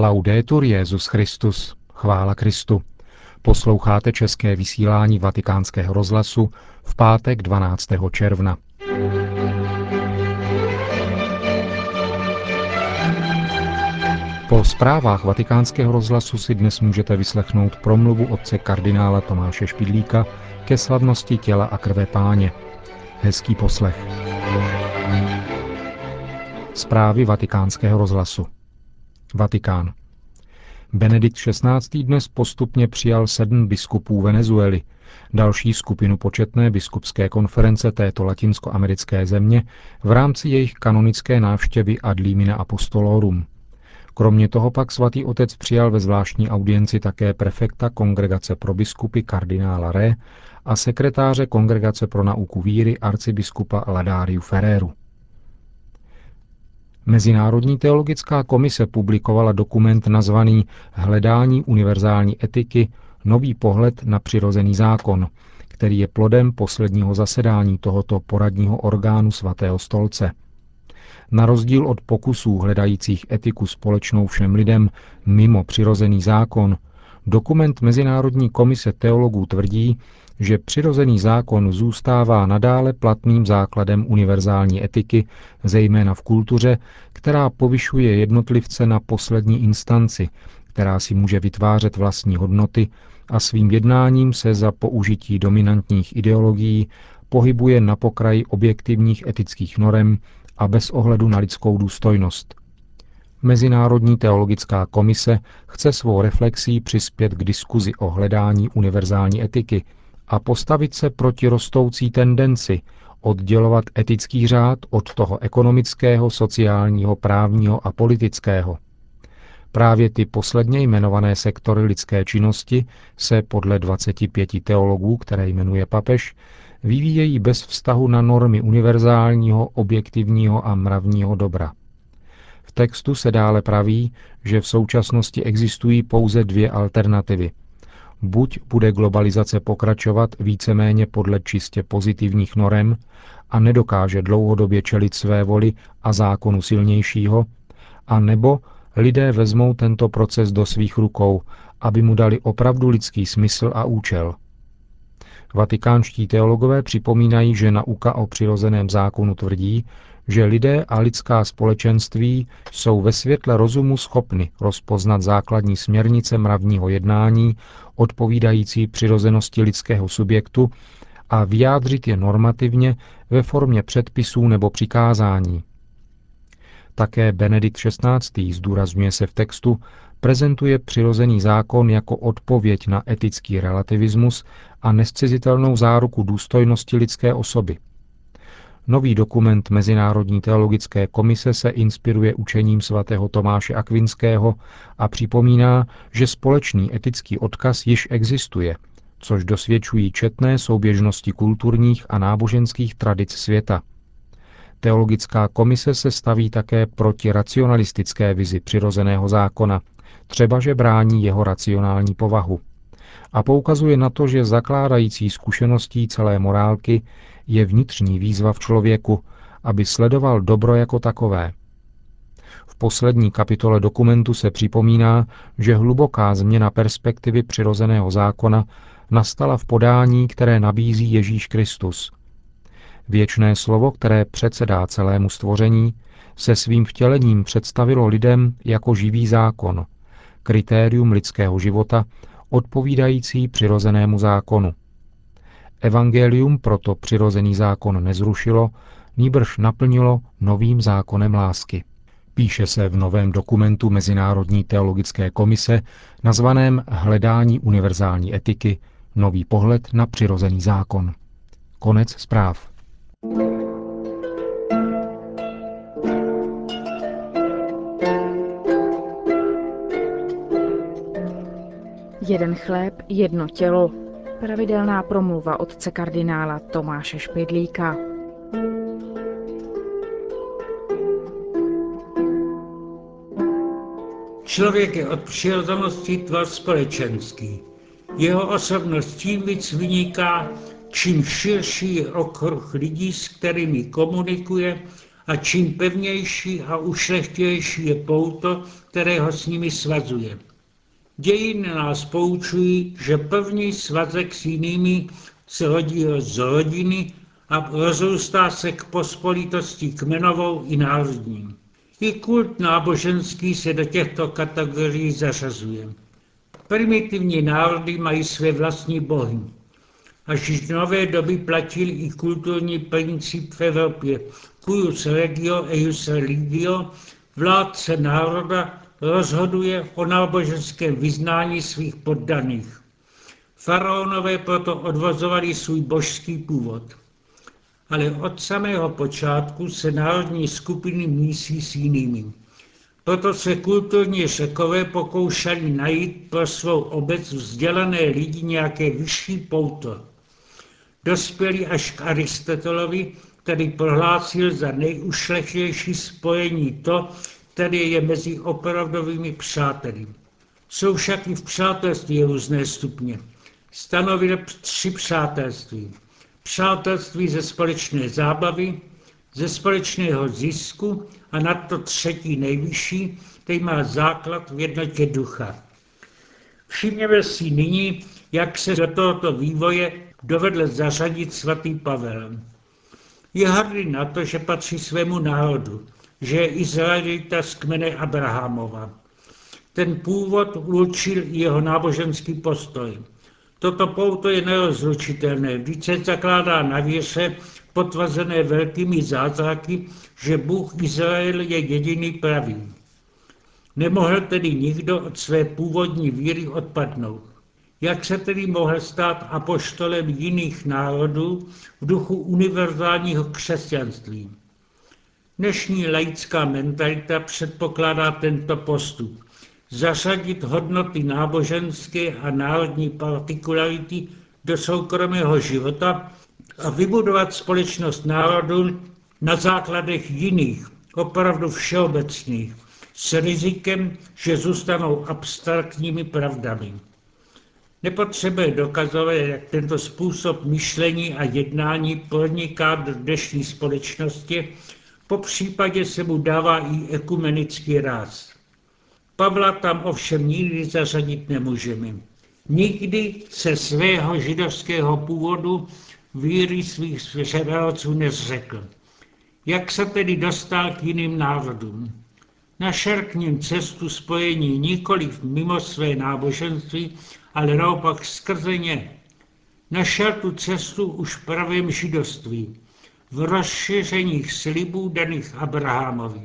Laudetur Jezus Christus. Chvála Kristu. Posloucháte české vysílání Vatikánského rozhlasu v pátek 12. června. Po zprávách vatikánského rozhlasu si dnes můžete vyslechnout promluvu otce kardinála Tomáše Špidlíka ke slavnosti těla a krve páně. Hezký poslech. Zprávy vatikánského rozhlasu. Vatikán. Benedikt XVI. dnes postupně přijal sedm biskupů Venezuely, další skupinu početné biskupské konference této latinskoamerické země v rámci jejich kanonické návštěvy ad limina apostolorum. Kromě toho pak svatý otec přijal ve zvláštní audienci také prefekta Kongregace pro biskupy kardinála Ré a sekretáře Kongregace pro nauku víry arcibiskupa Ladáriu Ferreru. Mezinárodní teologická komise publikovala dokument nazvaný Hledání univerzální etiky Nový pohled na přirozený zákon, který je plodem posledního zasedání tohoto poradního orgánu svatého stolce. Na rozdíl od pokusů hledajících etiku společnou všem lidem mimo přirozený zákon, dokument Mezinárodní komise teologů tvrdí, že přirozený zákon zůstává nadále platným základem univerzální etiky, zejména v kultuře, která povyšuje jednotlivce na poslední instanci, která si může vytvářet vlastní hodnoty a svým jednáním se za použití dominantních ideologií pohybuje na pokraji objektivních etických norem a bez ohledu na lidskou důstojnost. Mezinárodní teologická komise chce svou reflexí přispět k diskuzi o hledání univerzální etiky a postavit se proti rostoucí tendenci oddělovat etický řád od toho ekonomického, sociálního, právního a politického. Právě ty posledně jmenované sektory lidské činnosti se podle 25 teologů, které jmenuje papež, vyvíjejí bez vztahu na normy univerzálního, objektivního a mravního dobra. V textu se dále praví, že v současnosti existují pouze dvě alternativy. Buď bude globalizace pokračovat víceméně podle čistě pozitivních norem a nedokáže dlouhodobě čelit své voli a zákonu silnějšího, a nebo lidé vezmou tento proces do svých rukou, aby mu dali opravdu lidský smysl a účel – Vatikánští teologové připomínají, že nauka o přirozeném zákonu tvrdí, že lidé a lidská společenství jsou ve světle rozumu schopny rozpoznat základní směrnice mravního jednání, odpovídající přirozenosti lidského subjektu a vyjádřit je normativně ve formě předpisů nebo přikázání. Také Benedikt XVI. zdůrazňuje se v textu, prezentuje přirozený zákon jako odpověď na etický relativismus a nescizitelnou záruku důstojnosti lidské osoby. Nový dokument Mezinárodní teologické komise se inspiruje učením svatého Tomáše Akvinského a připomíná, že společný etický odkaz již existuje, což dosvědčují četné souběžnosti kulturních a náboženských tradic světa. Teologická komise se staví také proti racionalistické vizi přirozeného zákona, třeba že brání jeho racionální povahu a poukazuje na to, že zakládající zkušeností celé morálky je vnitřní výzva v člověku, aby sledoval dobro jako takové. V poslední kapitole dokumentu se připomíná, že hluboká změna perspektivy přirozeného zákona nastala v podání, které nabízí Ježíš Kristus. Věčné slovo, které předsedá celému stvoření, se svým vtělením představilo lidem jako živý zákon, kritérium lidského života, odpovídající přirozenému zákonu. Evangelium proto přirozený zákon nezrušilo, nýbrž naplnilo novým zákonem lásky. Píše se v novém dokumentu Mezinárodní teologické komise nazvaném Hledání univerzální etiky, nový pohled na přirozený zákon. Konec zpráv. Jeden chléb, jedno tělo. Pravidelná promluva otce kardinála Tomáše Špidlíka. Člověk je od přirozenosti tvor společenský. Jeho osobnost tím víc vyniká, čím širší je okruh lidí, s kterými komunikuje a čím pevnější a ušlechtilejší je pouto, které ho s nimi svazuje. Dějiny nás poučují, že první svazek s jinými se rodí z rodiny a rozrůstá se k pospolitosti kmenovou i národní. I kult náboženský se do těchto kategorií zařazuje. Primitivní národy mají své vlastní bohy. Až z nové doby platil i kulturní princip v Evropě. Cuius regio eius religio, vládce národa rozhoduje o náboženském vyznání svých poddaných. Faraonové proto odvozovali svůj božský původ. Ale od samého počátku se národní skupiny mísí s jinými. Proto se kulturní řekové pokoušeli najít pro svou obec vzdělané lidi nějaké vyšší pouto. Dospěli až k Aristotelovi, který prohlásil za nejušlechtější spojení to, které je mezi opravdovými přáteli. Jsou však i v přátelství různé stupně. Stanovil tři přátelství. Přátelství ze společné zábavy, ze společného zisku a na to třetí nejvyšší, který má základ v jednotě ducha. Všimněme si nyní, jak se do tohoto vývoje dovedl zařadit svatý Pavel. Je hrdý na to, že patří svému národu, že je Izraelita z kmene Abrahamova. Ten původ určil jeho náboženský postoj. Toto pouto je nerozlučitelné, vždyť se zakládá na věře, potvrzené velkými zázraky, že Bůh Izrael je jediný pravý. Nemohl tedy nikdo od své původní víry odpadnout. Jak se tedy mohl stát apoštolem jiných národů v duchu univerzálního křesťanství? Dnešní laická mentalita předpokládá tento postup. Zařadit hodnoty náboženské a národní partikularity do soukromého života a vybudovat společnost národů na základech jiných, opravdu všeobecných, s rizikem, že zůstanou abstraktními pravdami. Nepotřebuje dokazovat, jak tento způsob myšlení a jednání proniká do dnešní společnosti, po případě se mu dává i ekumenický ráz. Pavla tam ovšem nikdy zařadit nemůžeme. Nikdy se svého židovského původu víry svých svěřevalců nezřekl. Jak se tedy dostal k jiným národům? Našel k ním cestu spojení nikoli mimo své náboženství, ale naopak skrze ně. Našel tu cestu už v pravém židovství, v rozšířeních slibů daných Abrahamovi.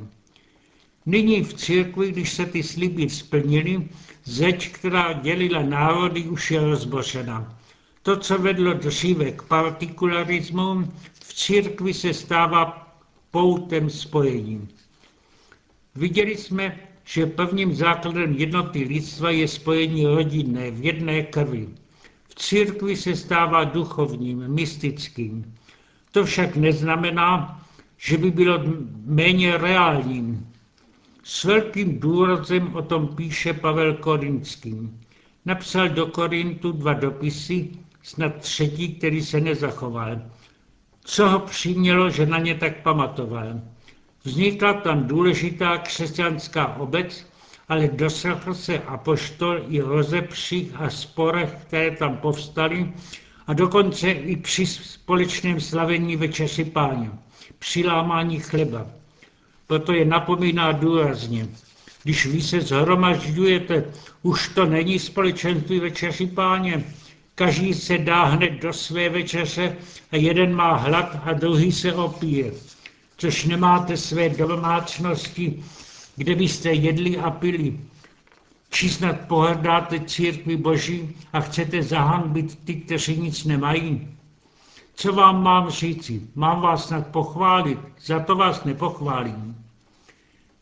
Nyní v církvi, když se ty sliby splnily, zeď, která dělila národy, už je rozbořena. To, co vedlo dříve k partikularismu, v církvi se stává poutem spojením. Viděli jsme, že prvním základem jednoty lidstva je spojení rodinné v jedné krvi. V církvi se stává duchovním, mystickým. To však neznamená, že by bylo méně reálním. S velkým důrazem o tom píše Pavel Korinský. Napsal do Korintu dva dopisy, snad třetí, který se nezachoval. Co ho přimělo, že na ně tak pamatoval? Vznikla tam důležitá křesťanská obec, ale doslechl se apoštol i rozepřích a sporech, které tam povstaly, a dokonce i při společném slavení večeři páně, při lámání chleba. Proto je napomíná důrazně. Když vy se zhromažďujete, už to není společenství večeři páně. Každý se dá hned do své večeře a jeden má hlad a druhý se opije což nemáte své domácnosti, kde byste jedli a pili. Či snad pohrdáte církvi boží a chcete zahanbit ty, kteří nic nemají? Co vám mám říci? Mám vás snad pochválit? Za to vás nepochválím.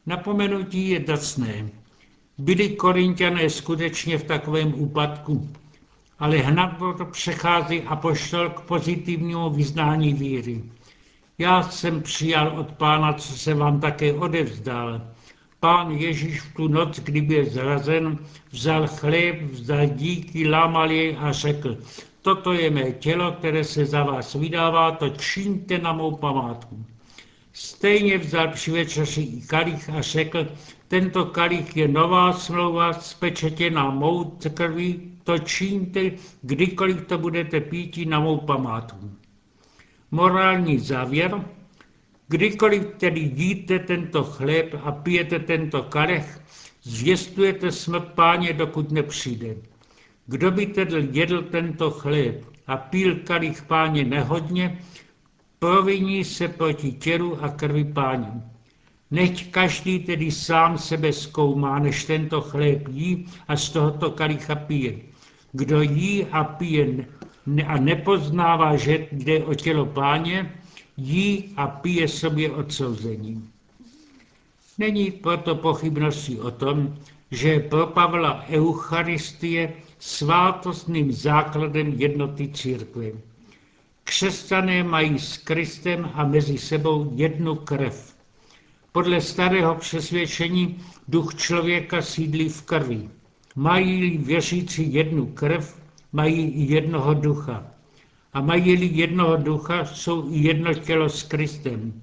Napomenutí je dacné. Byli korintiané skutečně v takovém úpadku, ale hned to přechází apoštol k pozitivnímu vyznání víry. Já jsem přijal od pána, co se vám také odevzdal. Pán Ježíš v tu noc, kdy byl zrazen, vzal chléb, vzal díky, lámal jej a řekl, toto je mé tělo, které se za vás vydává, to čiňte na mou památku. Stejně vzal při večeři i kalich a řekl, tento kalich je nová smlouva spečetěná mou krví, to čiňte, kdykoliv to budete pít na mou památku. Morální závěr. Kdykoliv tedy jíte tento chléb a pijete tento kalich, zvěstujete smrt páně, dokud nepřijde. Kdo by tedy jedl tento chléb a pil kalich páně nehodně, proviní se proti tělu a krvi páně. Nechť každý tedy sám sebe zkoumá, než tento chléb jí a z tohoto kalicha pije. Kdo jí a pije a nepoznává, že jde o tělo páně, jí a pije sobě odsouzení. Není proto pochybnosti o tom, že pro Pavla Eucharistie svátostným základem jednoty církve. Křesťané mají s Kristem a mezi sebou jednu krev. Podle starého přesvědčení duch člověka sídlí v krvi. Mají-li věřící jednu krev, mají i jednoho ducha. A mají-li jednoho ducha, jsou i jedno tělo s Kristem.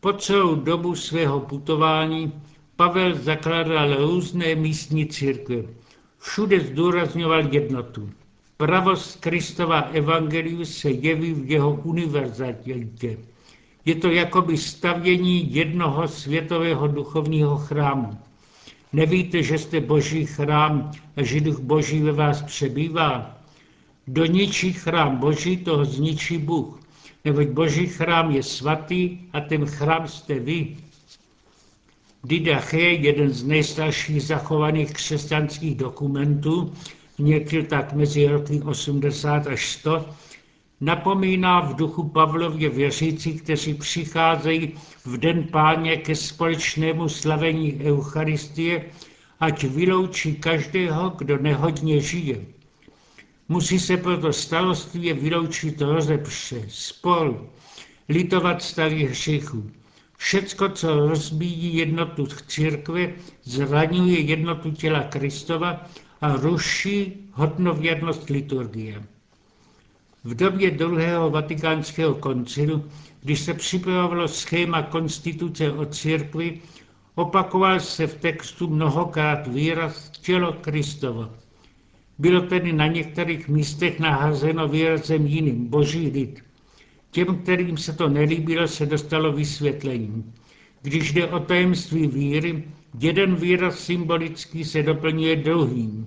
Po celou dobu svého putování Pavel zakládal různé místní církve. Všude zdůrazňoval jednotu. Pravost Kristova evangeliu se jeví v jeho univerzalitě. Je to jakoby stavění jednoho světového duchovního chrámu. Nevíte, že jste boží chrám a že duch boží ve vás přebývá? Kdo ničí chrám boží, toho zničí Bůh. Neboť boží chrám je svatý a ten chrám jste vy. Didache, jeden z nejstarších zachovaných křesťanských dokumentů, někdy tak mezi roky 80 až 100, napomíná v duchu Pavlově věřící, kteří přicházejí v den páně ke společnému slavení Eucharistie, ať vyloučí každého, kdo nehodně žije. Musí se proto starostlivě vyloučit rozepře, spol, litovat starých hřichů. Všecko, co rozbíjí jednotu církve, zraňuje jednotu těla Kristova a ruší hodnověrnost liturgie. V době druhého vatikánského koncilu, když se připravovalo schéma konstituce o církvi, opakoval se v textu mnohokrát výraz tělo Kristovo. Bylo tedy na některých místech nahrazeno výrazem jiným, boží lid. Těm, kterým se to nelíbilo, se dostalo vysvětlení. Když jde o tajemství víry, jeden výraz symbolický se doplňuje druhým.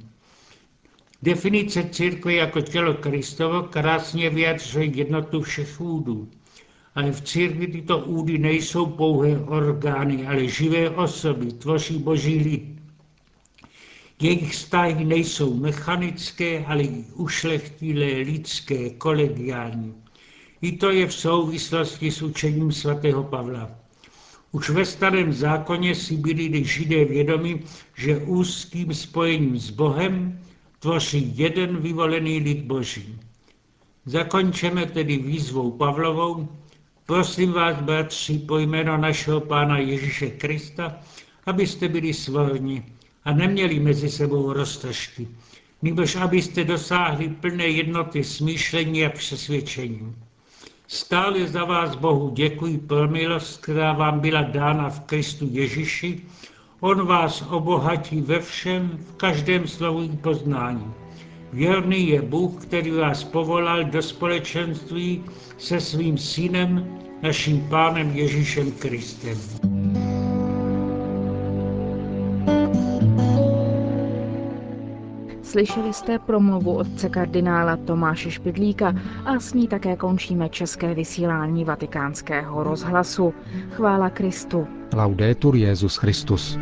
Definice církve jako tělo Kristovo krásně vyjadřuje jednotu všech údů. Ale v církvi tyto údy nejsou pouhé orgány, ale živé osoby, tvoří boží lid. Jejich vztahy nejsou mechanické, ale i ušlechtilé, lidské, kolegiální. I to je v souvislosti s učením svatého Pavla. Už ve starém zákoně si byli židé vědomi, že úzkým spojením s Bohem tvoří jeden vyvolený lid boží. Zakončeme tedy výzvou Pavlovou. Prosím vás, bratři, po jméno našeho Pána Ježíše Krista, abyste byli svorni a neměli mezi sebou roztržky, nebož abyste dosáhli plné jednoty smýšlení a přesvědčení. Stále za vás Bohu děkuji pro milost, která vám byla dána v Kristu Ježíši. On vás obohatí ve všem, v každém slovu poznání. Věrný je Bůh, který vás povolal do společenství se svým synem, naším pánem Ježíšem Kristem. Slyšeli jste promluvu otce kardinála Tomáše Špidlíka a s ní také končíme české vysílání vatikánského rozhlasu. Chvála Kristu. Laudetur Jezus Christus.